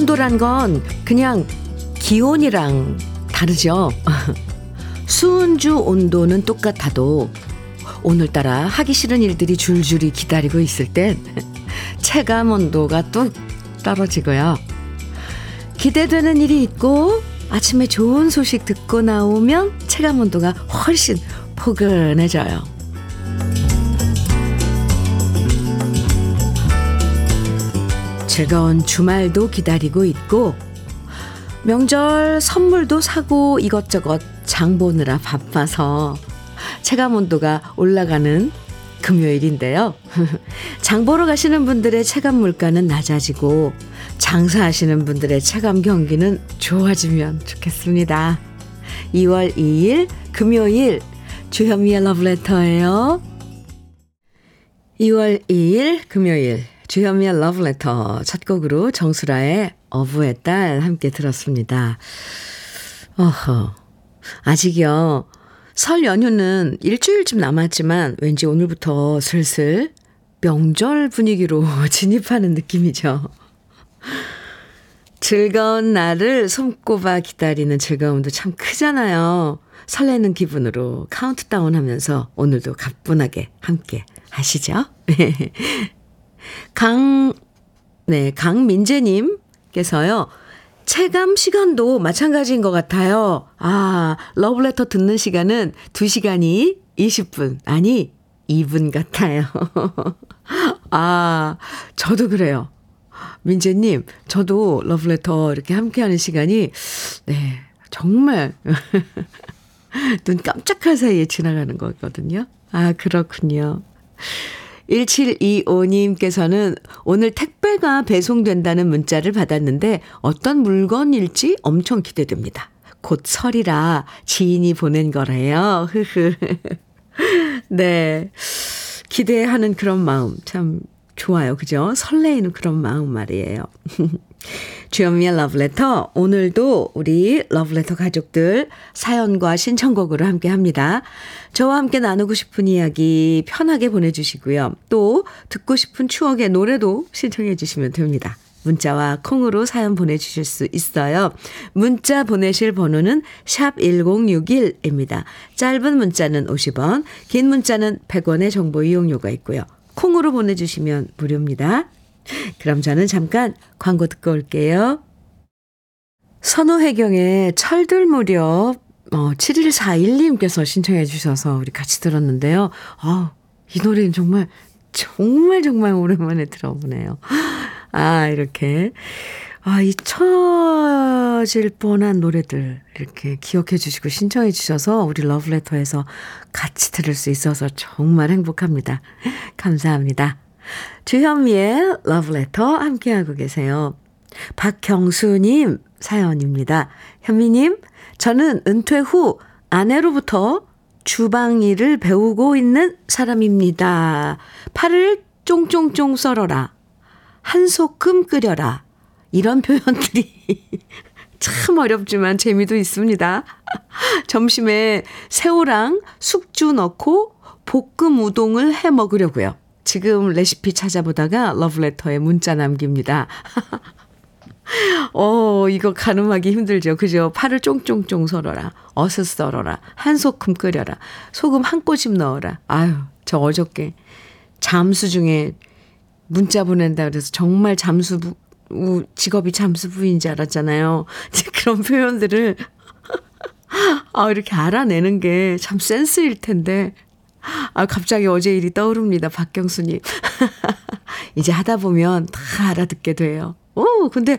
온도란 건 그냥 기온이랑 다르죠. 수은주 온도는 똑같아도 오늘따라 하기 싫은 일들이 줄줄이 기다리고 있을 땐 체감 온도가 뚝 떨어지고요. 기대되는 일이 있고 아침에 좋은 소식 듣고 나오면 체감 온도가 훨씬 포근해져요. 즐거운 주말도 기다리고 있고 명절 선물도 사고 이것저것 장 보느라 바빠서 체감 온도가 올라가는 금요일인데요. 장 보러 가시는 분들의 체감 물가는 낮아지고 장사하시는 분들의 체감 경기는 좋아지면 좋겠습니다. 2월 2일 금요일 주현미의 러브레터예요. 2월 2일 금요일 주현미의 러브레터 첫 곡으로 정수라의 어부의 딸 함께 들었습니다. 어허 아직이요. 설 연휴는 일주일쯤 남았지만 왠지 오늘부터 슬슬 명절 분위기로 진입하는 느낌이죠. 즐거운 날을 손꼽아 기다리는 즐거움도 참 크잖아요. 설레는 기분으로 카운트다운 하면서 오늘도 가뿐하게 함께 하시죠. 강, 네, 강민재님께서요. 체감 시간도 마찬가지인 것 같아요. 아, 러브레터 듣는 시간은 2시간이 20분, 아니, 2분 같아요. 아, 저도 그래요. 민재님, 저도 러브레터 이렇게 함께하는 시간이, 네, 정말, 눈 깜짝할 사이에 지나가는 거거든요. 아, 그렇군요. 1725님께서는 오늘 택배가 배송된다는 문자를 받았는데 어떤 물건일지 엄청 기대됩니다. 곧 설이라 지인이 보낸 거래요. 흐흐. 네. 기대하는 그런 마음 참 좋아요. 그죠? 설레이는 그런 마음 말이에요. 주현미의 러브레터. 오늘도 우리 러브레터 가족들 사연과 신청곡으로 함께 합니다. 저와 함께 나누고 싶은 이야기 편하게 보내주시고요. 또 듣고 싶은 추억의 노래도 신청해 주시면 됩니다. 문자와 콩으로 사연 보내주실 수 있어요. 문자 보내실 번호는 샵 1061입니다. 짧은 문자는 50원, 긴 문자는 100원의 정보 이용료가 있고요. 콩으로 보내주시면 무료입니다. 그럼 저는 잠깐 광고 듣고 올게요. 선호혜경의 철들 무렵 어, 7141님께서 신청해 주셔서 우리 같이 들었는데요. 아, 이 노래는 정말 정말 정말 오랜만에 들어보네요. 아, 이렇게 아, 잊혀질 뻔한 노래들 이렇게 기억해 주시고 신청해 주셔서 우리 러브레터에서 같이 들을 수 있어서 정말 행복합니다. 감사합니다. 주현미의 러브레터 함께하고 계세요. 박경수님 사연입니다. 현미님, 저는 은퇴 후 아내로부터 주방 일을 배우고 있는 사람입니다. 팔을 쫑쫑쫑 썰어라. 한 소끔 끓여라. 이런 표현들이 참 어렵지만 재미도 있습니다. 점심에 새우랑 숙주 넣고 볶음 우동을 해 먹으려고요. 지금 레시피 찾아보다가 러브레터에 문자 남깁니다. 어, 이거 가늠하기 힘들죠. 그죠? 파를 쫑쫑쫑 썰어라. 어슷 썰어라. 한 소금 끓여라. 소금 한 꼬집 넣어라. 아유, 저 어저께 잠수 중에 문자 보낸다 그래서 정말 잠수 부, 직업이 잠수 부인 줄 알았잖아요. 그런 표현들을, 아, 이렇게 알아내는 게 참 센스일 텐데. 아, 갑자기 어제 일이 떠오릅니다. 박경수님. 이제 하다 보면 다 알아듣게 돼요. 오, 근데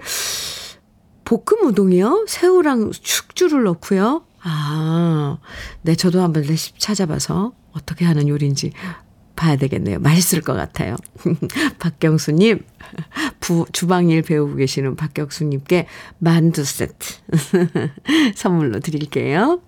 볶음 우동이요? 새우랑 숙주를 넣고요. 아, 네, 저도 한번 레시피 찾아봐서 어떻게 하는 요리인지 봐야 되겠네요. 맛있을 것 같아요. 박경수님, 부, 주방일 배우고 계시는 박경수님께 만두 세트 선물로 드릴게요.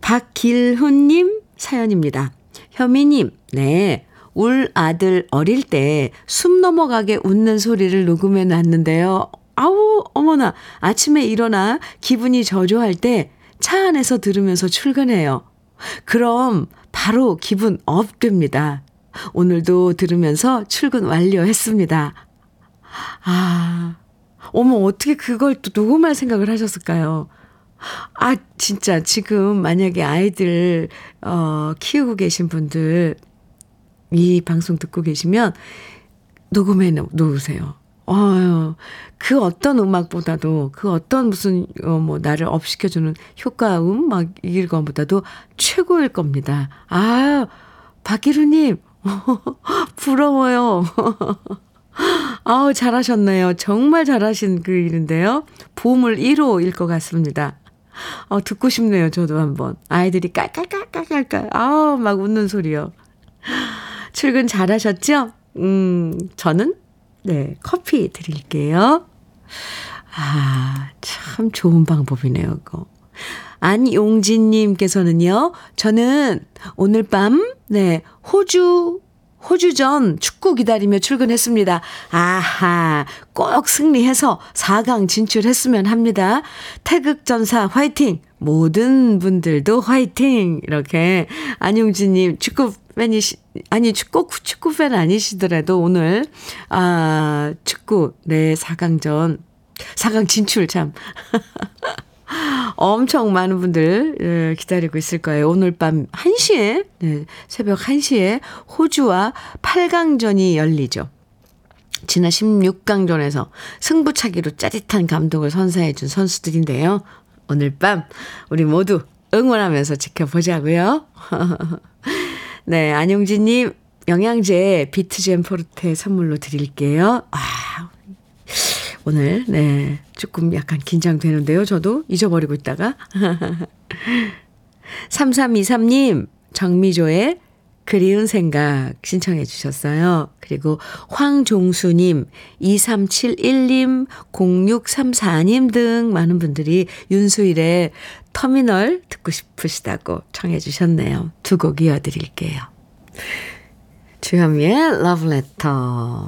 박길훈님 사연입니다. 현미님, 네. 울 아들 어릴 때 숨 넘어가게 웃는 소리를 녹음해 놨는데요. 아우, 어머나. 아침에 일어나 기분이 저조할 때 차 안에서 들으면서 출근해요. 그럼 바로 기분 업 됩니다. 오늘도 들으면서 출근 완료했습니다. 아, 어머, 어떻게 그걸 또 녹음할 생각을 하셨을까요? 아, 진짜 지금 만약에 아이들, 어, 키우고 계신 분들 이 방송 듣고 계시면 녹음해 놓으세요. 어, 그 어떤 음악보다도 그 어떤 무슨 어, 뭐 나를 업시켜주는 효과음 막 이런 것보다도 최고일 겁니다. 아, 박기루님 부러워요. 아우 잘하셨네요. 정말 잘하신 그 일인데요. 보물 1호일 것 같습니다. 어, 듣고 싶네요. 저도 한번. 아이들이 깔깔깔깔깔깔. 아우, 막 웃는 소리요. 출근 잘하셨죠? 음, 저는, 네, 커피 드릴게요. 아, 참 좋은 방법이네요, 그거. 안용진님께서는요, 저는 오늘 밤, 네, 호주, 호주전 축구 기다리며 출근했습니다. 아하, 꼭 승리해서 4강 진출했으면 합니다. 태극전사 화이팅! 모든 분들도 화이팅! 이렇게 안용진님 축구 팬이시, 아니, 축구, 축구 팬 아니시더라도 오늘, 아, 축구, 네, 4강전, 4강 진출 참. 엄청 많은 분들 예, 기다리고 있을 거예요. 오늘 밤 1시에, 네, 새벽 1시에 호주와 8강전이 열리죠. 지난 16강전에서 승부차기로 짜릿한 감동을 선사해준 선수들인데요. 오늘 밤 우리 모두 응원하면서 지켜보자고요. 네, 안용진님 영양제 비트젠 포르테 선물로 드릴게요. 아, 오늘, 네, 조금 약간 긴장되는데요. 저도 잊어버리고 있다가. 3323님, 정미조의 그리운 생각 신청해 주셨어요. 그리고 황종수님, 2371님, 0634님 등 많은 분들이 윤수일의 터미널 듣고 싶으시다고 청해 주셨네요. 두 곡 이어드릴게요. 주현미의 러브레터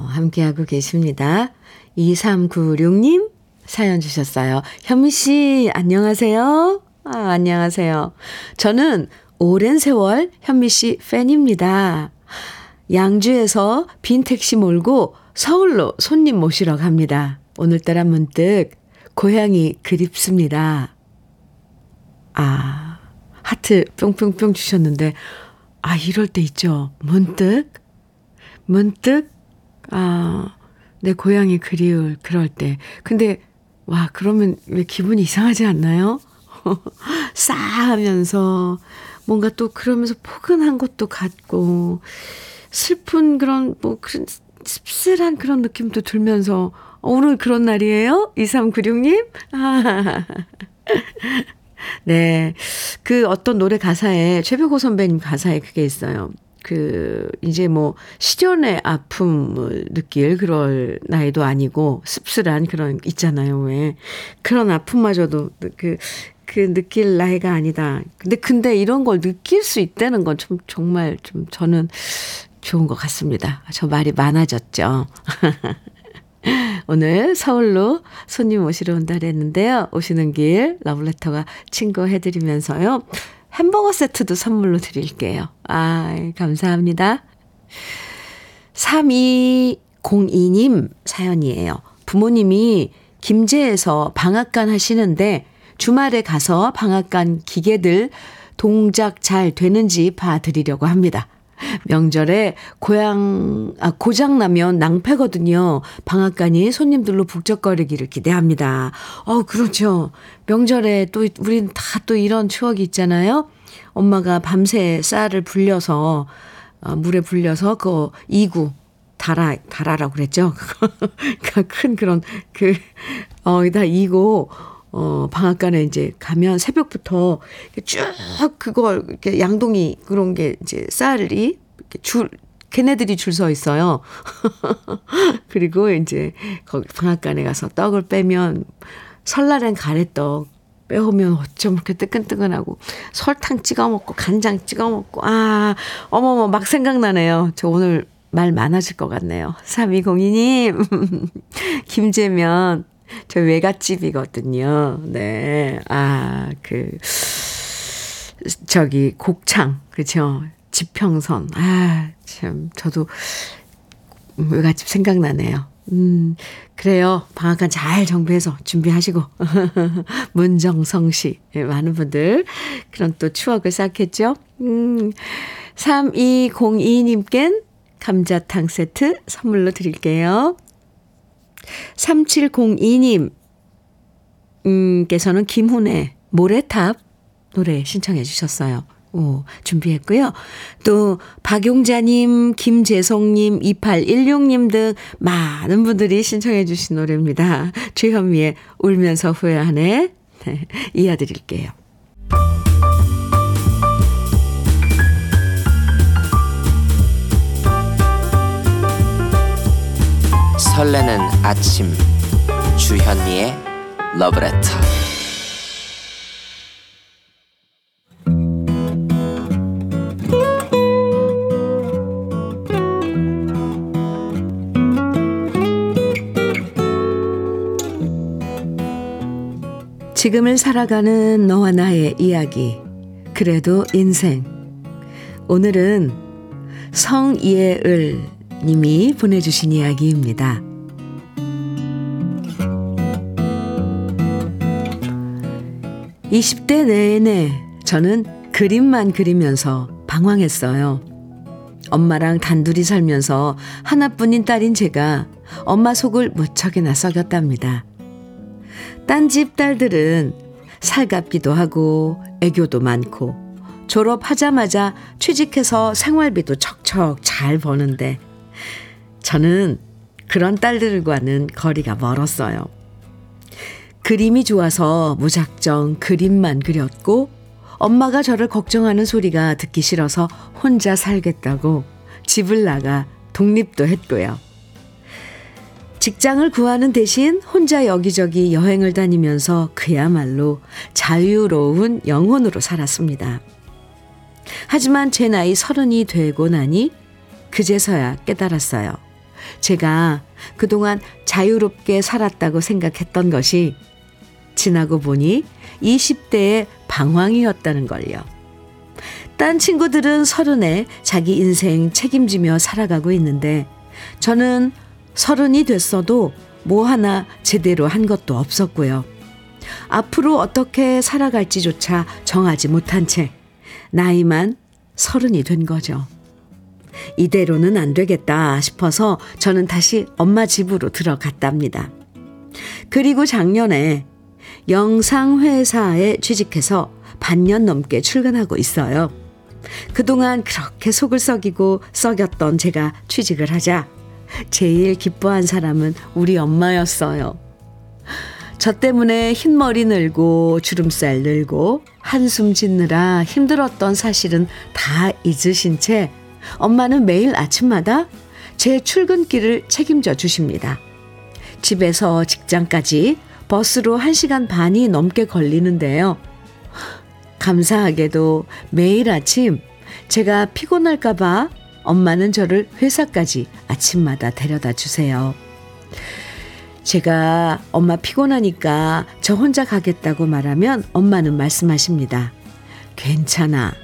함께하고 계십니다. 2396님 사연 주셨어요. 현미 씨, 안녕하세요. 아, 안녕하세요. 저는 오랜 세월 현미 씨 팬입니다. 양주에서 빈 택시 몰고 서울로 손님 모시러 갑니다. 오늘따라 문득 고향이 그립습니다. 아, 하트 뿅뿅뿅 주셨는데, 아, 이럴 때 있죠. 문득, 문득, 아, 내 고향이 그리울 그럴 때. 근데 와 그러면 왜 기분이 이상하지 않나요? 싸하면서 뭔가 또 그러면서 포근한 것도 같고 슬픈 그런 뭐 그런 씁쓸한 그런 느낌도 들면서 어, 오늘 그런 날이에요? 2396님? 아. 네. 그 어떤 노래 가사에 최백호 선배님 가사에 그게 있어요. 그, 이제 뭐, 시련의 아픔을 느낄 그럴 나이도 아니고, 씁쓸한 그런, 있잖아요, 왜. 그런 아픔마저도 그, 그 느낄 나이가 아니다. 근데, 근데 이런 걸 느낄 수 있다는 건 좀, 정말 좀 저는 좋은 것 같습니다. 저 말이 많아졌죠. 오늘 서울로 손님 오시러 온다 그랬는데요. 오시는 길 러블레터가 친구 해드리면서요. 햄버거 세트도 선물로 드릴게요. 아, 감사합니다. 3202님 사연이에요. 부모님이 김제에서 방앗간 하시는데 주말에 가서 방앗간 기계들 동작 잘 되는지 봐드리려고 합니다. 명절에 고향, 아, 고장 나면 낭패거든요. 방앗간이 손님들로 북적거리기를 기대합니다. 어, 그렇죠. 명절에 또, 우린 다 또 이런 추억이 있잖아요. 엄마가 밤새 쌀을 불려서, 어, 물에 불려서 그 이구, 달아, 달아라고 그랬죠. 큰 그런, 그, 어, 다 이고, 어, 방앗간에 이제 가면 새벽부터 쭉 그걸 이렇게 양동이 그런 게 이제 쌀이 이렇게 줄, 걔네들이 줄 서 있어요. 그리고 이제 거기 방앗간에 가서 떡을 빼면 설날엔 가래떡 빼오면 어쩜 그렇게 뜨끈뜨끈하고 설탕 찍어 먹고 간장 찍어 먹고 아 어머머 막 생각나네요. 저 오늘 말 많아질 것 같네요. 3202님 김재면 저 외갓집이거든요. 네. 아, 그, 저기, 곡창. 그죠? 지평선. 아, 참, 저도 외갓집 생각나네요. 음, 그래요. 방학간 잘 정비해서 준비하시고. 문정성 씨. 네, 많은 분들 그런 또 추억을 쌓겠죠. 음, 3202님껜 감자탕 세트 선물로 드릴게요. 3702님, 음,께서는 김훈의 모래탑 노래 신청해 주셨어요. 오, 준비했고요. 또 박용자님, 김재성님, 2816님 등 많은 분들이 신청해 주신 노래입니다. 주현미의 울면서 후회하네 네, 이어드릴게요. 설레는 아침 주현미의 러브레터 지금을 살아가는 너와 나의 이야기. 그래도 인생. 오늘은 성예을 님이 보내주신 이야기입니다. 20대 내내 저는 그림만 그리면서 방황했어요. 엄마랑 단둘이 살면서 하나뿐인 딸인 제가 엄마 속을 무척이나 썩였답니다. 딴 집 딸들은 살갑기도 하고 애교도 많고 졸업하자마자 취직해서 생활비도 척척 잘 버는데 저는 그런 딸들과는 거리가 멀었어요. 그림이 좋아서 무작정 그림만 그렸고 엄마가 저를 걱정하는 소리가 듣기 싫어서 혼자 살겠다고 집을 나가 독립도 했고요. 직장을 구하는 대신 혼자 여기저기 여행을 다니면서 그야말로 자유로운 영혼으로 살았습니다. 하지만 제 나이 서른이 되고 나니 그제서야 깨달았어요. 제가 그동안 자유롭게 살았다고 생각했던 것이 지나고 보니 20대의 방황이었다는 걸요. 딴 친구들은 서른에 자기 인생 책임지며 살아가고 있는데 저는 서른이 됐어도 뭐 하나 제대로 한 것도 없었고요. 앞으로 어떻게 살아갈지조차 정하지 못한 채 나이만 서른이 된 거죠. 이대로는 안 되겠다 싶어서 저는 다시 엄마 집으로 들어갔답니다. 그리고 작년에 영상회사에 취직해서 반년 넘게 출근하고 있어요. 그동안 그렇게 속을 썩이고 썩였던 제가 취직을 하자 제일 기뻐한 사람은 우리 엄마였어요. 저 때문에 흰머리 늘고 주름살 늘고 한숨 짓느라 힘들었던 사실은 다 잊으신 채 엄마는 매일 아침마다 제 출근길을 책임져 주십니다. 집에서 직장까지 버스로 1시간 반이 넘게 걸리는데요. 감사하게도 매일 아침 제가 피곤할까봐 엄마는 저를 회사까지 아침마다 데려다 주세요. 제가 엄마 피곤하니까 저 혼자 가겠다고 말하면 엄마는 말씀하십니다. 괜찮아.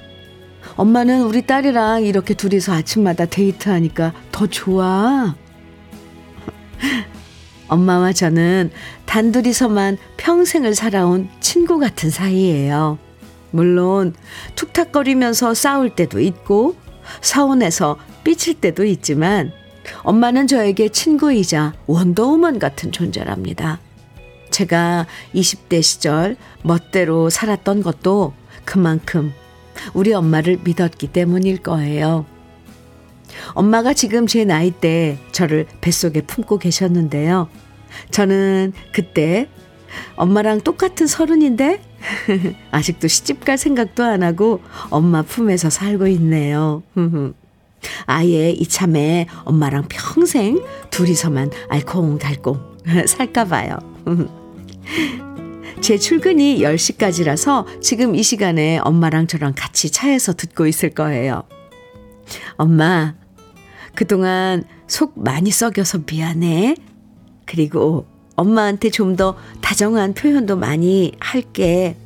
엄마는 우리 딸이랑 이렇게 둘이서 아침마다 데이트하니까 더 좋아. 엄마와 저는 단둘이서만 평생을 살아온 친구 같은 사이예요. 물론 툭탁거리면서 싸울 때도 있고 서운해서 삐칠 때도 있지만 엄마는 저에게 친구이자 원더우먼 같은 존재랍니다. 제가 20대 시절 멋대로 살았던 것도 그만큼 우리 엄마를 믿었기 때문일 거예요. 엄마가 지금 제 나이 때 저를 뱃속에 품고 계셨는데요. 저는 그때 엄마랑 똑같은 서른인데 아직도 시집갈 생각도 안 하고 엄마 품에서 살고 있네요. 아예 이참에 엄마랑 평생 둘이서만 알콩달콩 살까 봐요. 제 출근이 10시까지라서 지금 이 시간에 엄마랑 저랑 같이 차에서 듣고 있을 거예요. 엄마, 그동안 속 많이 썩여서 미안해. 그리고 엄마한테 좀 더 다정한 표현도 많이 할게.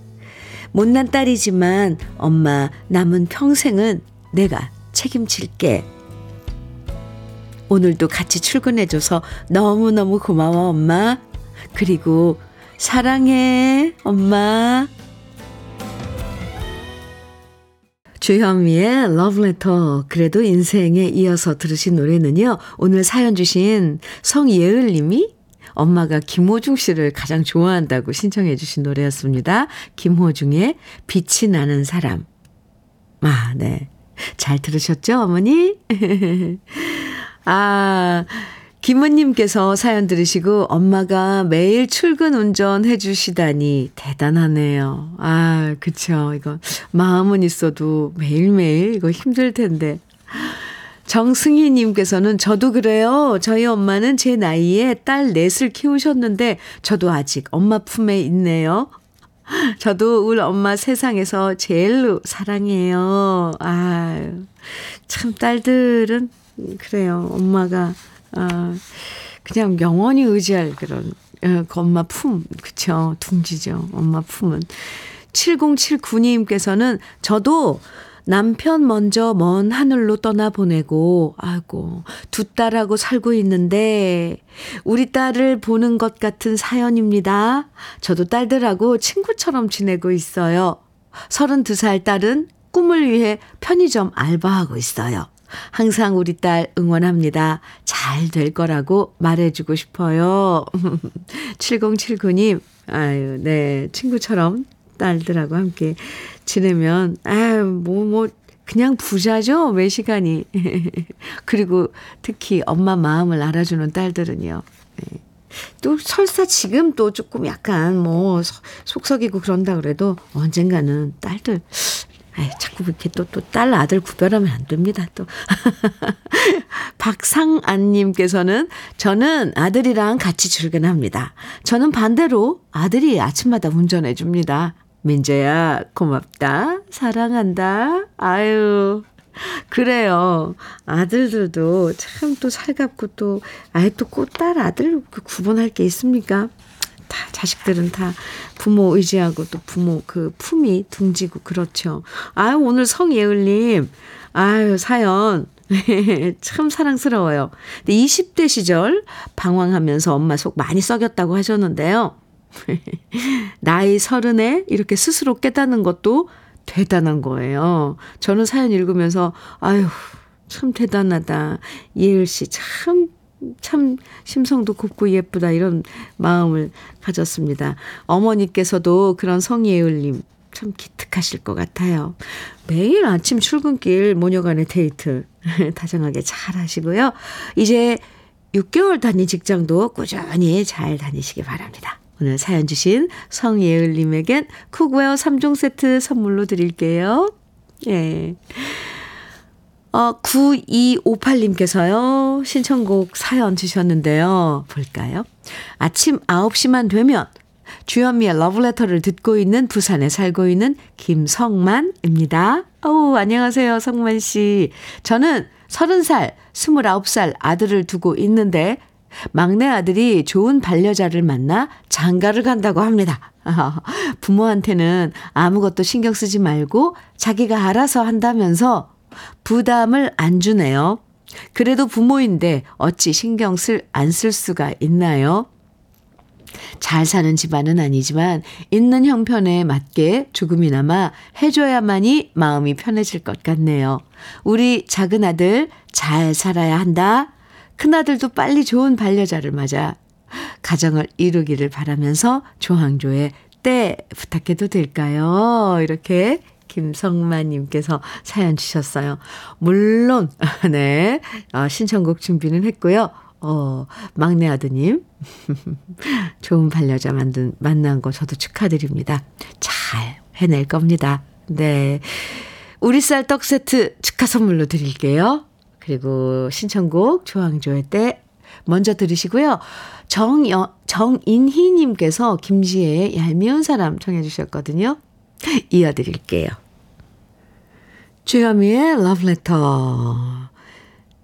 못난 딸이지만 엄마 남은 평생은 내가 책임질게. 오늘도 같이 출근해줘서 너무너무 고마워, 엄마. 그리고 사랑해, 엄마. 주현미의 러브레터 그래도 인생에 이어서 들으신 노래는요. 오늘 사연 주신 성예을 님이 엄마가 김호중 씨를 가장 좋아한다고 신청해 주신 노래였습니다. 김호중의 빛이 나는 사람. 아, 네. 잘 들으셨죠, 어머니? 아, 김은님께서 사연 들으시고 엄마가 매일 출근 운전 해 주시다니 대단하네요. 아, 그쵸. 이거 마음은 있어도 매일매일 이거 힘들 텐데. 정승희님께서는 저도 그래요. 저희 엄마는 제 나이에 딸 넷을 키우셨는데 저도 아직 엄마 품에 있네요. 저도 우리 엄마 세상에서 제일로 사랑해요. 아, 참 딸들은 그래요. 엄마가 아, 그냥 영원히 의지할 그런 어, 그 엄마 품, 그쵸. 둥지죠. 엄마 품은. 7079님께서는 저도 남편 먼저 먼 하늘로 떠나보내고, 아이고, 두 딸하고 살고 있는데, 우리 딸을 보는 것 같은 사연입니다. 저도 딸들하고 친구처럼 지내고 있어요. 32살 딸은 꿈을 위해 편의점 알바하고 있어요. 항상 우리 딸 응원합니다. 잘 될 거라고 말해주고 싶어요. 7079님, 아유, 네, 친구처럼 딸들하고 함께 지내면, 아유, 뭐, 뭐, 그냥 부자죠, 매 시간이. 그리고 특히 엄마 마음을 알아주는 딸들은요. 네. 또 설사 지금 또 조금 약간 뭐 속썩이고 그런다 그래도 언젠가는 딸들 아이, 자꾸 그렇게 또, 또, 딸, 아들 구별하면 안 됩니다, 또. 박상안님께서는 저는 아들이랑 같이 출근합니다. 저는 반대로 아들이 아침마다 운전해 줍니다. 민재야, 고맙다. 사랑한다. 아유. 그래요. 아들들도 참 또 살갑고 또, 아예 또 꽃 딸 아들 구분할 게 있습니까? 다 자식들은 다 부모 의지하고 또 부모 그 품이 둥지고 그렇죠. 아유 오늘 성예을님 아유 사연 참 사랑스러워요. 근데 20대 시절 방황하면서 엄마 속 많이 썩였다고 하셨는데요. 나이 서른에 이렇게 스스로 깨닫는 것도 대단한 거예요. 저는 사연 읽으면서 아유 참 대단하다. 예을 씨 참 참 심성도 곱고 예쁘다 이런 마음을 가졌습니다. 어머니께서도 그런 성예을님 참 기특하실 것 같아요. 매일 아침 출근길 모녀간의 데이트 다정하게 잘 하시고요. 이제 6개월 다닌 직장도 꾸준히 잘 다니시기 바랍니다. 오늘 사연 주신 성예을님에겐 cookware 3종 세트 선물로 드릴게요. 예. 어, 9258님께서요, 신청곡 사연 주셨는데요. 볼까요? 아침 9시만 되면 주현미의 러브레터를 듣고 있는 부산에 살고 있는 김성만입니다. 오, 안녕하세요, 성만 씨. 저는 30살, 29살 아들을 두고 있는데, 막내 아들이 좋은 반려자를 만나 장가를 간다고 합니다. 부모한테는 아무것도 신경 쓰지 말고 자기가 알아서 한다면서 부담을 안 주네요. 그래도 부모인데 어찌 신경 쓸, 안 쓸 수가 있나요? 잘 사는 집안은 아니지만 있는 형편에 맞게 조금이나마 해줘야만이 마음이 편해질 것 같네요. 우리 작은 아들 잘 살아야 한다. 큰 아들도 빨리 좋은 반려자를 맞아 가정을 이루기를 바라면서 조항조의 때 부탁해도 될까요? 이렇게 김성만님께서 사연 주셨어요. 물론, 네, 어, 신청곡 준비는 했고요. 어, 막내 아드님, 좋은 반려자 만든, 만난 거 저도 축하드립니다. 잘 해낼 겁니다. 네. 우리 쌀 떡 세트 축하 선물로 드릴게요. 그리고 신청곡 조항조의 때 먼저 들으시고요. 정여, 정인희님께서 김지혜의 얄미운 사람 청해 주셨거든요. 이어드릴게요. 주현미의 러브레터.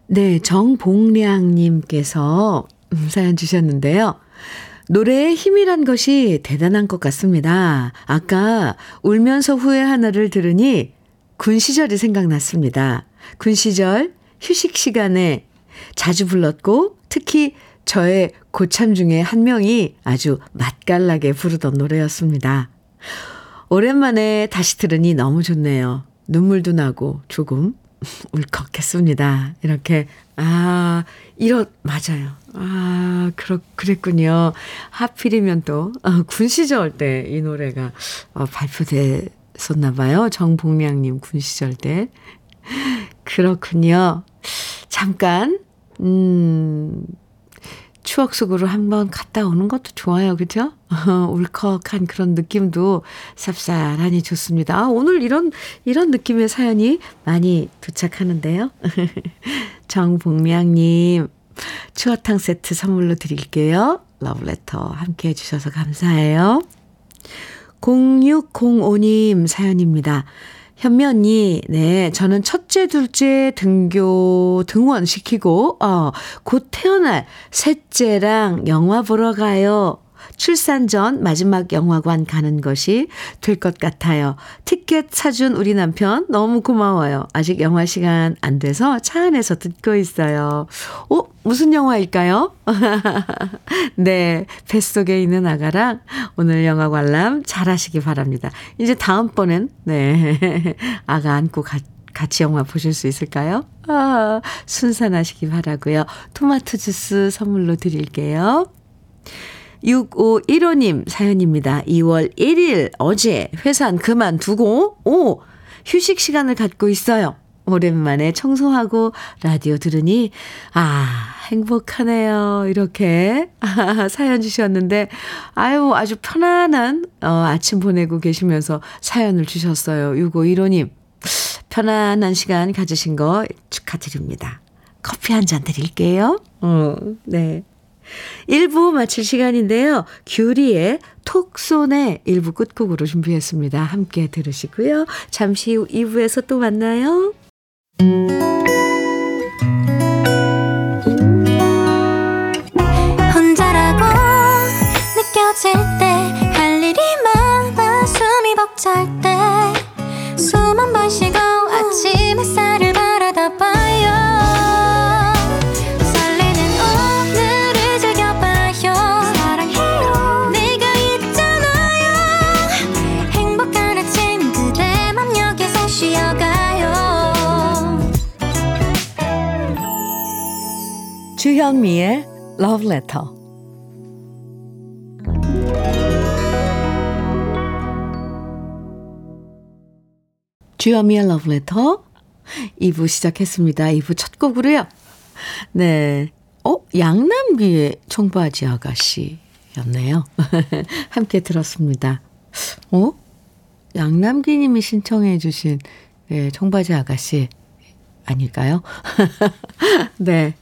네, 정봉량님께서 사연 주셨는데요. 노래의 힘이란 것이 대단한 것 같습니다. 아까 울면서 후회 하나를 들으니 군 시절이 생각났습니다. 군 시절 휴식 시간에 자주 불렀고 특히 저의 고참 중에 한 명이 아주 맛깔나게 부르던 노래였습니다. 오랜만에 다시 들으니 너무 좋네요. 눈물도 나고 조금 울컥했습니다. 이렇게, 아, 이런, 맞아요. 아, 그렇, 그랬군요. 하필이면 또, 어, 군 시절 때 이 노래가 어, 발표됐었나 봐요. 정복량님 군 시절 때. 그렇군요. 잠깐, 음, 추억 속으로 한번 갔다 오는 것도 좋아요. 그죠? 울컥한 그런 느낌도 쌉쌀하니 좋습니다. 아, 오늘 이런, 이런 느낌의 사연이 많이 도착하는데요. 정복량님, 추어탕 세트 선물로 드릴게요. 러브레터 함께 해주셔서 감사해요. 0605님 사연입니다. 현미 언니, 네, 저는 첫째, 둘째 등교, 등원 시키고, 어, 곧 태어날 셋째랑 영화 보러 가요. 출산 전 마지막 영화관 가는 것이 될 것 같아요. 티켓 사준 우리 남편 너무 고마워요. 아직 영화 시간 안 돼서 차 안에서 듣고 있어요. 어, 무슨 영화일까요? 네, 뱃속에 있는 아가랑 오늘 영화 관람 잘 하시기 바랍니다. 이제 다음번엔, 네, 아가 안고 가, 같이 영화 보실 수 있을까요? 아, 순산하시기 바라고요. 토마토 주스 선물로 드릴게요. 6515님 사연입니다. 2월 1일 어제 회사 그만두고 오 휴식 시간을 갖고 있어요. 오랜만에 청소하고 라디오 들으니 아 행복하네요. 이렇게 아, 사연 주셨는데 아유 아주 편안한 어, 아침 보내고 계시면서 사연을 주셨어요. 6515님 편안한 시간 가지신 거 축하드립니다. 커피 한 잔 드릴게요. 어, 네. 1부 마칠 시간인데요. 규리의 톡손의 1부 끝곡으로 준비했습니다. 함께 들으시고요. 잠시 후 2부에서 또 만나요. 혼자라고 느껴질 때 할 일이 많아 숨이 벅찰 때 주현미의 Love Letter. 주현미의 Love Letter 2부 시작했습니다. 2부 첫 곡으로요. 네. 어, 양남기의 청바지 아가씨였네요. 함께 들었습니다. 어? 양남기 님이 신청해 주신 네, 청바지 아가씨 아닐까요? 네.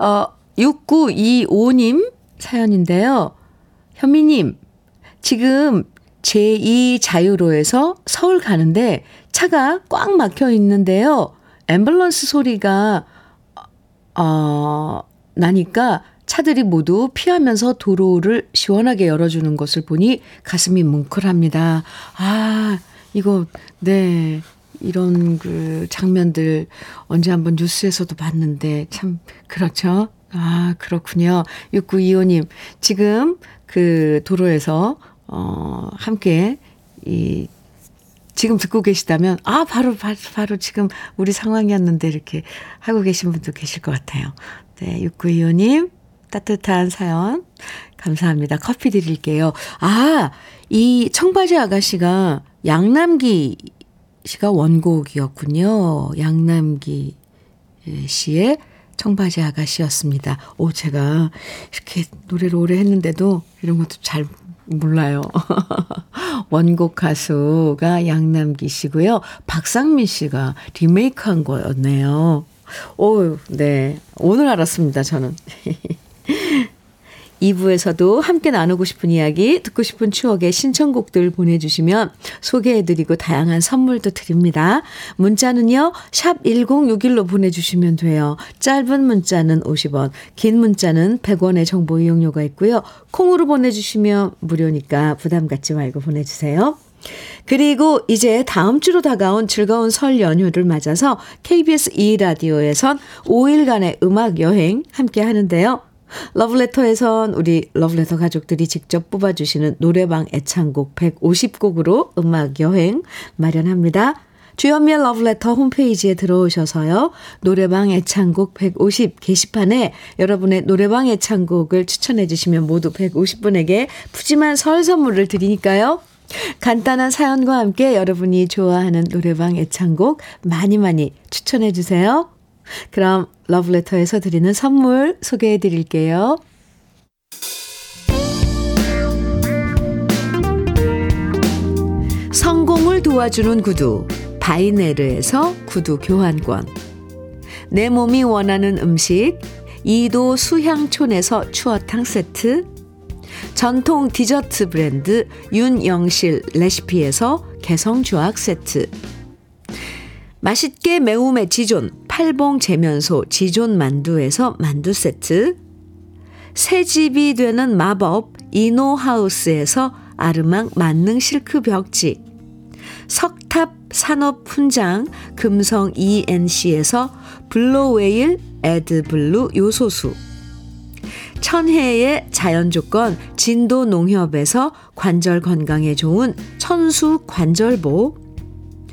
어, 6925님 사연인데요. 현미님, 지금 제2 자유로에서 서울 가는데 차가 꽉 막혀 있는데요. 앰뷸런스 소리가, 어, 나니까 차들이 모두 피하면서 도로를 시원하게 열어주는 것을 보니 가슴이 뭉클합니다. 아, 이거, 네. 이런 그 장면들 언제 한번 뉴스에서도 봤는데 참 그렇죠. 아, 그렇군요. 6925님, 지금 그 도로에서 어 함께 이 지금 듣고 계시다면 아, 바로 바로, 바로 지금 우리 상황이었는데 이렇게 하고 계신 분도 계실 것 같아요. 네, 6925님 따뜻한 사연 감사합니다. 커피 드릴게요. 아, 이 청바지 아가씨가 양남기 씨가 원곡이었군요. 양남기 씨의 청바지 아가씨였습니다. 오, 제가 이렇게 노래를 오래 했는데도 이런 것도 잘 몰라요. 원곡 가수가 양남기 씨고요. 박상민 씨가 리메이크 한 거였네요. 오, 네. 오늘 알았습니다, 저는. 2부에서도 함께 나누고 싶은 이야기, 듣고 싶은 추억의 신청곡들 보내주시면 소개해드리고 다양한 선물도 드립니다. 문자는요, 샵 1061로 보내주시면 돼요. 짧은 문자는 50원, 긴 문자는 100원의 정보 이용료가 있고요. 콩으로 보내주시면 무료니까 부담 갖지 말고 보내주세요. 그리고 이제 다음 주로 다가온 즐거운 설 연휴를 맞아서 KBS 2라디오에선 5일간의 음악 여행 함께 하는데요. 러브레터에선 우리 러브레터 가족들이 직접 뽑아주시는 노래방 애창곡 150곡으로 음악 여행 마련합니다. 주현미의 러브레터 홈페이지에 들어오셔서요. 노래방 애창곡 150 게시판에 여러분의 노래방 애창곡을 추천해 주시면 모두 150분에게 푸짐한 설 선물을 드리니까요. 간단한 사연과 함께 여러분이 좋아하는 노래방 애창곡 많이 많이 추천해 주세요. 그럼 러브레터에서 드리는 선물 소개해 드릴게요. 성공을 도와주는 구두 바이네르에서 구두 교환권. 내 몸이 원하는 음식 이도 수향촌에서 추어탕 세트. 전통 디저트 브랜드 윤영실 레시피에서 개성조악 세트 맛있게 매움의 지존 팔봉 재면소 지존 만두에서 만두 세트. 새 집이 되는 마법 이노하우스에서 아르망 만능 실크 벽지. 석탑 산업 훈장 금성 ENC에서 블로웨일 에드블루 요소수. 천혜의 자연조건 진도 농협에서 관절 건강에 좋은 천수 관절보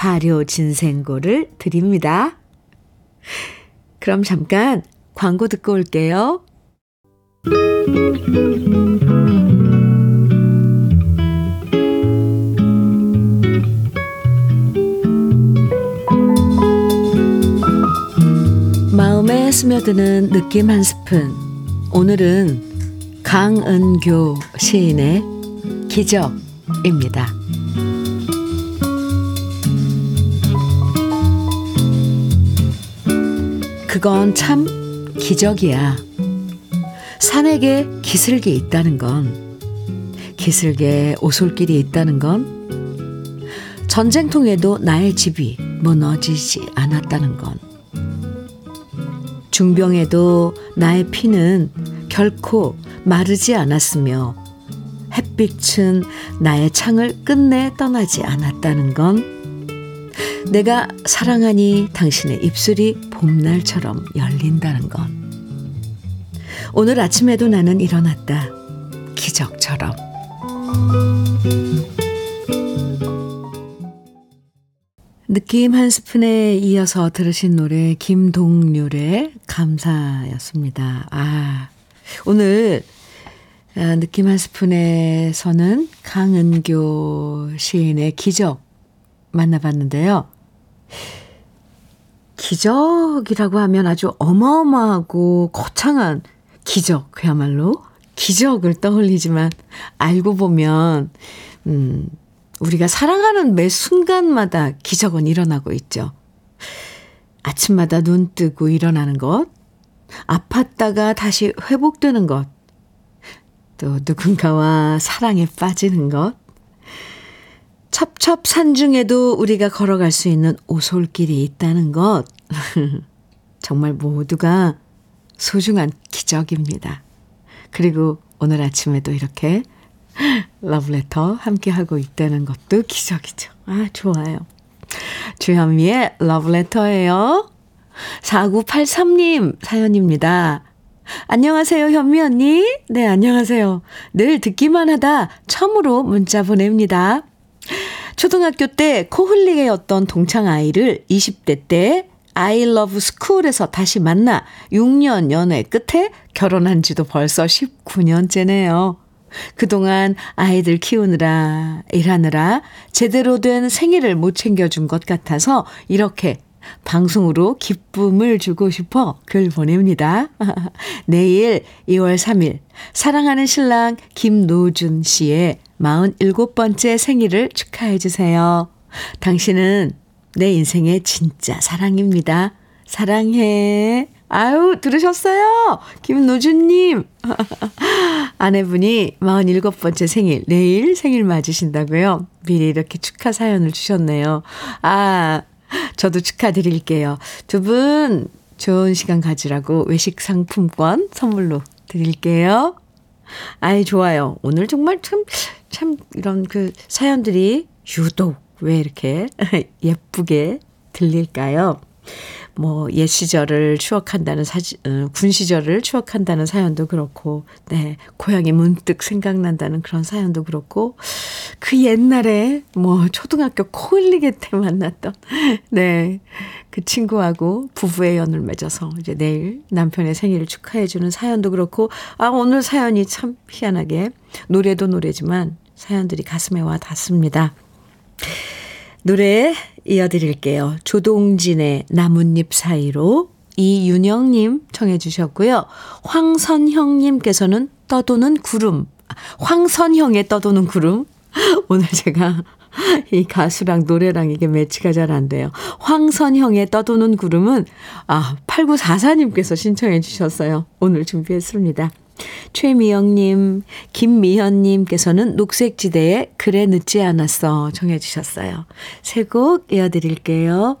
발효 진생고를 드립니다. 그럼 잠깐 광고 듣고 올게요. 마음에 스며드는 느낌 한 스푼. 오늘은 강은교 시인의 기적입니다. 그건 참 기적이야. 산에게 기슭이 있다는 건, 기슭에 오솔길이 있다는 건, 전쟁통에도 나의 집이 무너지지 않았다는 건, 중병에도 나의 피는 결코 마르지 않았으며 햇빛은 나의 창을 끝내 떠나지 않았다는 건 내가 사랑하니 당신의 입술이 봄날처럼 열린다는 건 오늘 아침에도 나는 일어났다. 기적처럼. 느낌 한 스푼에 이어서 들으신 노래 김동률의 감사였습니다. 아, 오늘 아, 느낌 한 스푼에서는 강은교 시인의 기적 만나봤는데요. 기적이라고 하면 아주 어마어마하고 거창한 기적, 그야말로 기적을 떠올리지만 알고 보면, 음, 우리가 사랑하는 매 순간마다 기적은 일어나고 있죠. 아침마다 눈 뜨고 일어나는 것, 아팠다가 다시 회복되는 것, 또 누군가와 사랑에 빠지는 것, 첩첩산 중에도 우리가 걸어갈 수 있는 오솔길이 있다는 것, 정말 모두가 소중한 기적입니다. 그리고 오늘 아침에도 이렇게 러브레터 함께하고 있다는 것도 기적이죠. 아, 좋아요. 주현미의 러브레터예요. 4983님 사연입니다. 안녕하세요, 현미 언니. 네, 안녕하세요. 늘 듣기만 하다 처음으로 문자 보냅니다. 초등학교 때 코 흘리게 였던 동창 아이를 20대 때 I love school에서 다시 만나 6년 연애 끝에 결혼한 지도 벌써 19년째네요. 그동안 아이들 키우느라 일하느라 제대로 된 생일을 못 챙겨준 것 같아서 이렇게 방송으로 기쁨을 주고 싶어 글 보냅니다. 내일 2월 3일 사랑하는 신랑 김노준 씨의 47번째 생일을 축하해 주세요. 당신은 내 인생의 진짜 사랑입니다. 사랑해. 아유, 들으셨어요? 김노준님. 아내분이 47번째 생일, 내일 생일 맞으신다고요? 미리 이렇게 축하 사연을 주셨네요. 아, 저도 축하드릴게요. 두 분 좋은 시간 가지라고 외식 상품권 선물로 드릴게요. 아이, 좋아요. 오늘 정말 참, 참, 이런 그 사연들이 유독 왜 이렇게 예쁘게 들릴까요? 뭐, 옛 시절을 추억한다는 사진, 어, 군 시절을 추억한다는 사연도 그렇고, 네, 고향이 문득 생각난다는 그런 사연도 그렇고, 그 옛날에 뭐, 초등학교 코 흘리게 때 만났던, 네, 그 친구하고 부부의 연을 맺어서 이제 내일 남편의 생일을 축하해주는 사연도 그렇고, 아, 오늘 사연이 참 희한하게, 노래도 노래지만 사연들이 가슴에 와 닿습니다. 노래 이어드릴게요. 조동진의 나뭇잎 사이로 이윤영님 청해 주셨고요. 황선형님께서는 떠도는 구름. 황선형의 떠도는 구름. 오늘 제가 이 가수랑 노래랑 이게 매치가 잘 안 돼요. 황선형의 떠도는 구름은 아 8944님께서 신청해 주셨어요. 오늘 준비했습니다. 최미영님, 김미현님께서는 녹색지대에 그래 늦지 않았어 정해 주셨어요. 세 곡 이어드릴게요.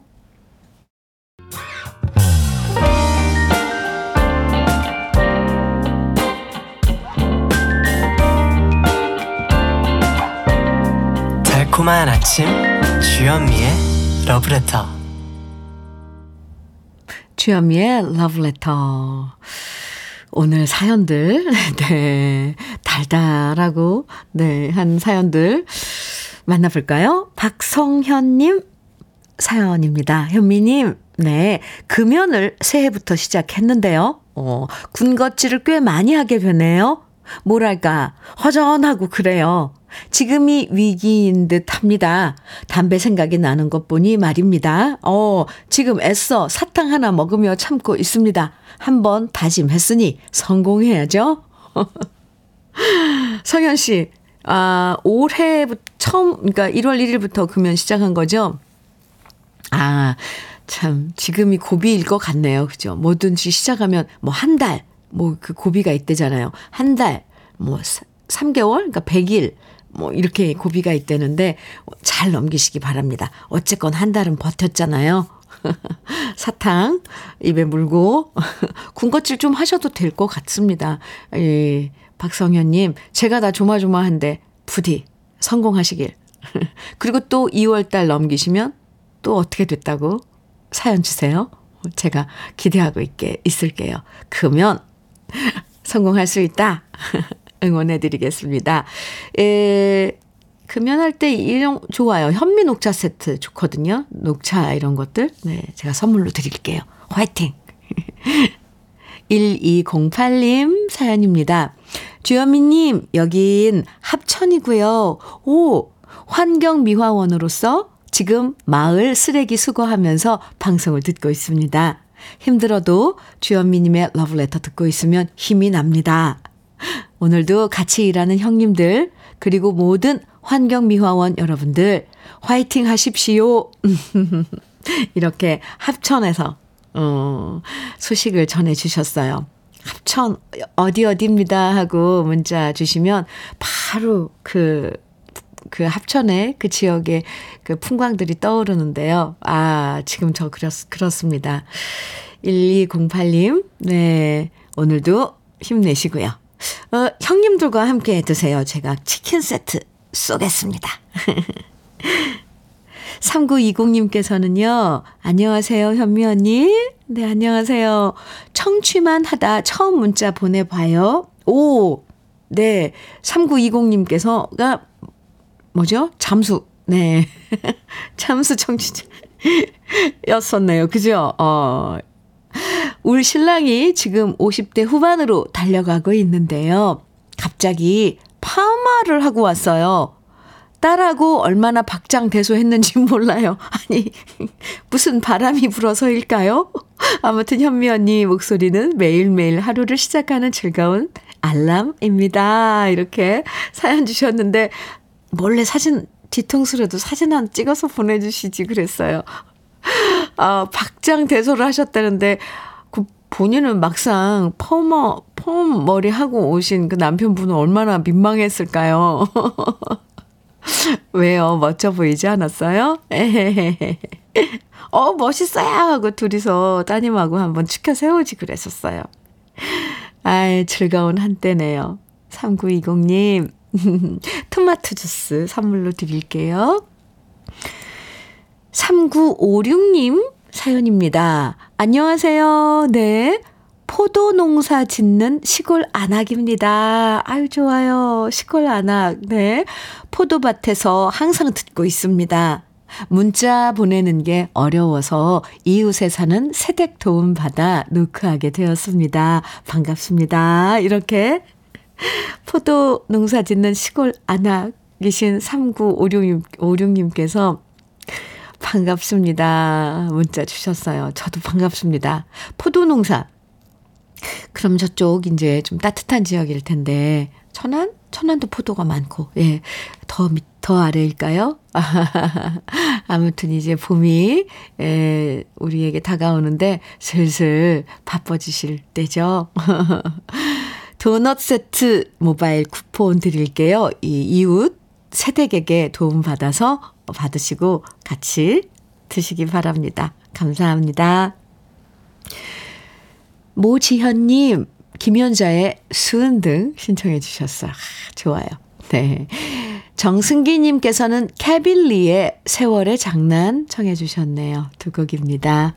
달콤한 아침 주현미의 러브레터 주현미의 러브레터. 오늘 사연들, 네, 달달하고, 네, 한 사연들 만나볼까요? 박성현님 사연입니다. 현미님, 네, 금연을 새해부터 시작했는데요. 어, 군것질을 꽤 많이 하게 되네요. 뭐랄까, 허전하고 그래요. 지금이 위기인 듯 합니다. 담배 생각이 나는 것 보니 말입니다. 어, 지금 애써 사탕 하나 먹으며 참고 있습니다. 한번 다짐했으니 성공해야죠. 성현 씨, 아, 올해 처음, 그러니까 1월 1일부터 금연 시작한 거죠? 아, 참, 지금이 고비일 것 같네요. 그죠? 뭐든지 시작하면 뭐 한 달, 뭐 그 고비가 있대잖아요. 한 달, 뭐 3개월, 그러니까 100일, 뭐 이렇게 고비가 있대는데 잘 넘기시기 바랍니다. 어쨌건 한 달은 버텼잖아요. 사탕 입에 물고 군것질 좀 하셔도 될 것 같습니다. 예, 박성현님 제가 다 조마조마한데 부디 성공하시길. 그리고 또 2월 달 넘기시면 또 어떻게 됐다고 사연 주세요. 제가 기대하고 있게 있을게요. 그러면 성공할 수 있다. 응원해 드리겠습니다. 에, 금연할 때 이런 좋아요. 현미 녹차 세트 좋거든요. 녹차 이런 것들. 네, 제가 선물로 드릴게요. 화이팅. 1208님 사연입니다. 주현미님, 여긴 합천이고요. 오, 환경미화원으로서 지금 마을 쓰레기 수거하면서 방송을 듣고 있습니다. 힘들어도 주현미님의 러브레터 듣고 있으면 힘이 납니다. 오늘도 같이 일하는 형님들, 그리고 모든 환경미화원 여러분들, 화이팅 하십시오. 이렇게 합천에서, 어, 소식을 전해 주셨어요. 합천, 어디 어디입니다 하고 문자 주시면 바로 그, 그 합천의 그 지역의 그 풍광들이 떠오르는데요. 아, 지금 저 그렇, 그렇습니다. 1208님, 네. 오늘도 힘내시고요. 어, 형님들과 함께 드세요. 제가 치킨 세트 쏘겠습니다. 3920님께서는요, 안녕하세요, 현미 언니. 네, 안녕하세요. 청취만 하다 처음 문자 보내봐요. 오, 네. 3920님께서가, 뭐죠? 잠수. 네. 잠수 청취자. 였었네요. 그죠? 어. 우리 신랑이 지금 50대 후반으로 달려가고 있는데요. 갑자기 파마를 하고 왔어요. 딸하고 얼마나 박장대소했는지 몰라요. 아니, 무슨 바람이 불어서일까요? 아무튼 현미 언니 목소리는 매일매일 하루를 시작하는 즐거운 알람입니다. 이렇게 사연 주셨는데, 몰래 사진, 뒤통수라도 사진 한 찍어서 보내주시지 그랬어요. 아, 박장대소를 하셨다는데, 그 본인은 막상 펌머, 펌 머리 하고 오신 그 남편분은 얼마나 민망했을까요? 왜요? 멋져 보이지 않았어요? 어, 멋있어요! 하고 둘이서 따님하고 한번 치켜 세우지 그랬었어요. 아이, 즐거운 한때네요. 3920님, 토마토 주스 선물로 드릴게요. 3956님 사연입니다. 안녕하세요. 네. 포도 농사 짓는 시골 안악입니다. 아유, 좋아요. 시골 안악. 네. 포도밭에서 항상 듣고 있습니다. 문자 보내는 게 어려워서 이웃에 사는 세댁 도움 받아 노크하게 되었습니다. 반갑습니다. 이렇게 포도 농사 짓는 시골 안악이신 3956님께서 반갑습니다. 문자 주셨어요. 저도 반갑습니다. 포도 농사. 그럼 저쪽 이제 좀 따뜻한 지역일 텐데, 천안? 천안도 포도가 많고, 예. 더, 밑, 더 아래일까요? 아무튼 이제 봄이, 예, 우리에게 다가오는데 슬슬 바빠지실 때죠. 도넛 세트 모바일 쿠폰 드릴게요. 이 이웃 세댁에게 도움받아서 받으시고 같이 드시기 바랍니다. 감사합니다. 모지현님, 김연자의 수은등 신청해 주셨어요. 아, 좋아요. 네. 정승기님께서는 캐빌리의 세월의 장난 청해 주셨네요. 두 곡입니다.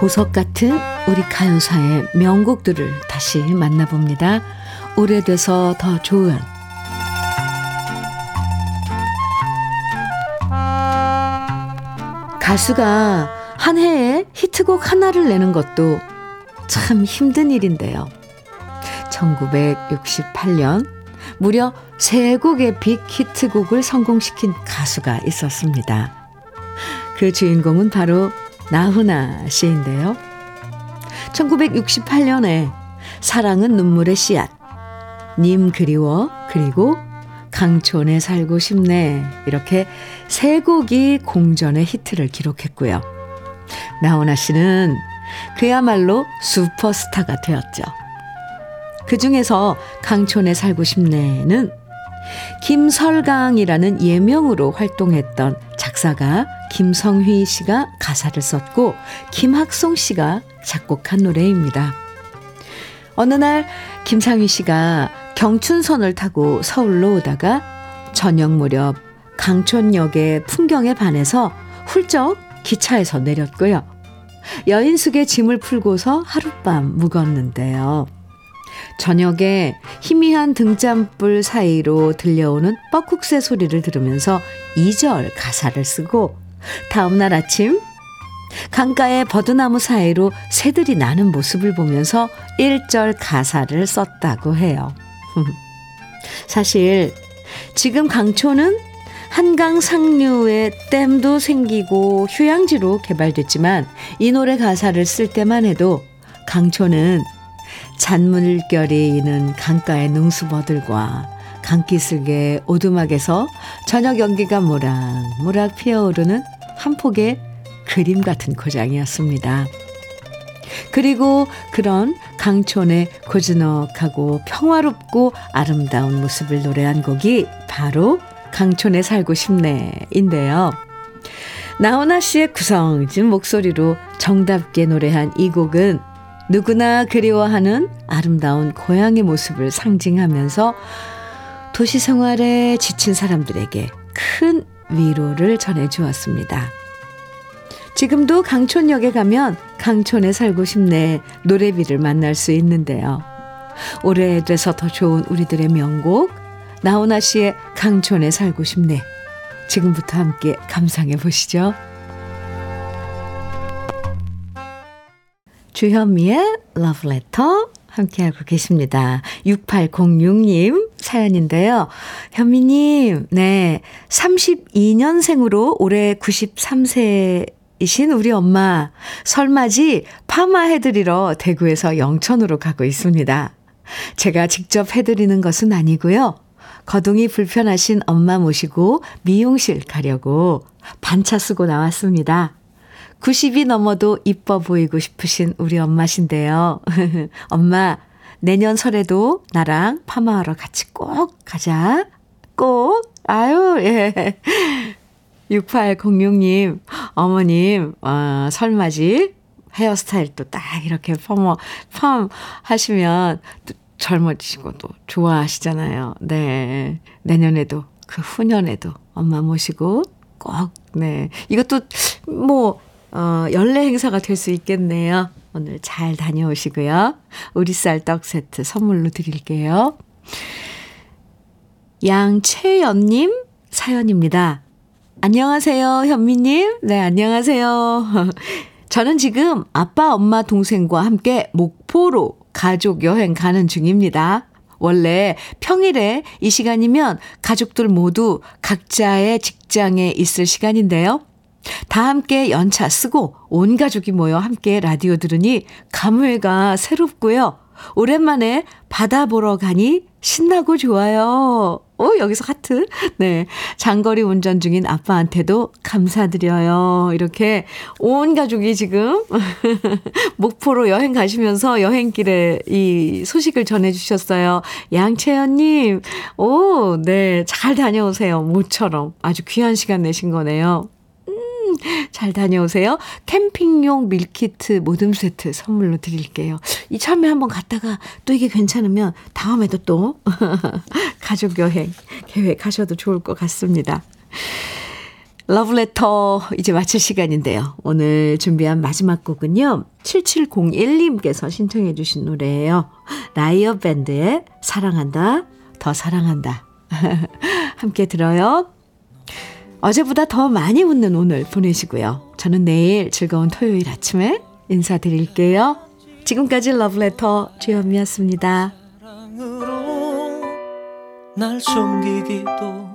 보석 같은 우리 가요사의 명곡들을 다시 만나봅니다. 오래돼서 더 좋은 가수가 한 해에 히트곡 하나를 내는 것도 참 힘든 일인데요. 1968년 무려 세 곡의 빅 히트곡을 성공시킨 가수가 있었습니다. 그 주인공은 바로 나훈아 씨인데요. 1968년에 사랑은 눈물의 씨앗, 님 그리워, 그리고 강촌에 살고 싶네. 이렇게 세 곡이 공전의 히트를 기록했고요. 나훈아 씨는 그야말로 슈퍼스타가 되었죠. 그 중에서 강촌에 살고 싶네는 김설강이라는 예명으로 활동했던 작사가 김성휘 씨가 가사를 썼고 김학송 씨가 작곡한 노래입니다. 어느 날 김상휘 씨가 경춘선을 타고 서울로 오다가 저녁 무렵 강촌역의 풍경에 반해서 훌쩍 기차에서 내렸고요. 여인숙의 짐을 풀고서 하룻밤 묵었는데요. 저녁에 희미한 등잔불 사이로 들려오는 뻐꾹새 소리를 들으면서 2절 가사를 쓰고 다음날 아침 강가의 버드나무 사이로 새들이 나는 모습을 보면서 1절 가사를 썼다고 해요. 사실 지금 강촌은 한강 상류에 댐도 생기고 휴양지로 개발됐지만 이 노래 가사를 쓸 때만 해도 강촌은 잔물결이 이는 강가의 능수버들과 강기슭의 오두막에서 저녁 연기가 모락모락 피어오르는 한 폭의 그림 같은 고장이었습니다. 그리고 그런 강촌의 고즈넉하고 평화롭고 아름다운 모습을 노래한 곡이 바로 강촌에 살고 싶네인데요. 나훈아 씨의 구성진 목소리로 정답게 노래한 이 곡은 누구나 그리워하는 아름다운 고향의 모습을 상징하면서 도시 생활에 지친 사람들에게 큰 위로를 전해 주었습니다. 지금도 강촌역에 가면 강촌에 살고 싶네 노래비를 만날 수 있는데요. 오래돼서 더 좋은 우리들의 명곡 나훈아 씨의 강촌에 살고 싶네. 지금부터 함께 감상해 보시죠. 주현미의 러브레터 함께하고 계십니다. 6806님 사연인데요. 현미님, 네. 32년생으로 올해 93세 이신 우리 엄마 설맞이 파마 해드리러 대구에서 영천으로 가고 있습니다. 제가 직접 해드리는 것은 아니고요. 거동이 불편하신 엄마 모시고 미용실 가려고 반차 쓰고 나왔습니다. 90이 넘어도 이뻐 보이고 싶으신 우리 엄마신데요. 엄마, 내년 설에도 나랑 파마하러 같이 꼭 가자. 꼭. 아유, 예. 6806님, 어머님, 어, 설맞이 헤어스타일 또딱 이렇게 펌어, 펌 하시면 또 젊어지시고 또 좋아하시잖아요. 네. 내년에도 그 후년에도 엄마 모시고 꼭, 네. 이것도 뭐, 어, 연례 행사가 될 수 있겠네요. 오늘 잘 다녀오시고요. 우리쌀 떡 세트 선물로 드릴게요. 양채연님 사연입니다. 안녕하세요, 현미님. 네, 안녕하세요. 저는 지금 아빠, 엄마, 동생과 함께 목포로 가족 여행 가는 중입니다. 원래 평일에 이 시간이면 가족들 모두 각자의 직장에 있을 시간인데요. 다 함께 연차 쓰고 온 가족이 모여 함께 라디오 들으니 감회가 새롭고요. 오랜만에 바다 보러 가니 신나고 좋아요. 오, 여기서 하트. 네. 장거리 운전 중인 아빠한테도 감사드려요. 이렇게 온 가족이 지금 목포로 여행 가시면서 여행길에 이 소식을 전해주셨어요. 양채연님, 오, 네. 잘 다녀오세요. 모처럼. 아주 귀한 시간 내신 거네요. 잘 다녀오세요. 캠핑용 밀키트 모듬 세트 선물로 드릴게요. 이참에 한번 갔다가 또 이게 괜찮으면 다음에도 또 가족 여행 계획하셔도 좋을 것 같습니다. 러브레터 이제 마칠 시간인데요. 오늘 준비한 마지막 곡은요. 7701님께서 신청해 주신 노래예요. 라이어 밴드의 사랑한다, 더 사랑한다. 함께 들어요. 어제보다 더 많이 웃는 오늘 보내시고요. 저는 내일 즐거운 토요일 아침에 인사드릴게요. 지금까지 러브레터 주현미였습니다. 사랑으로 날 숨기기도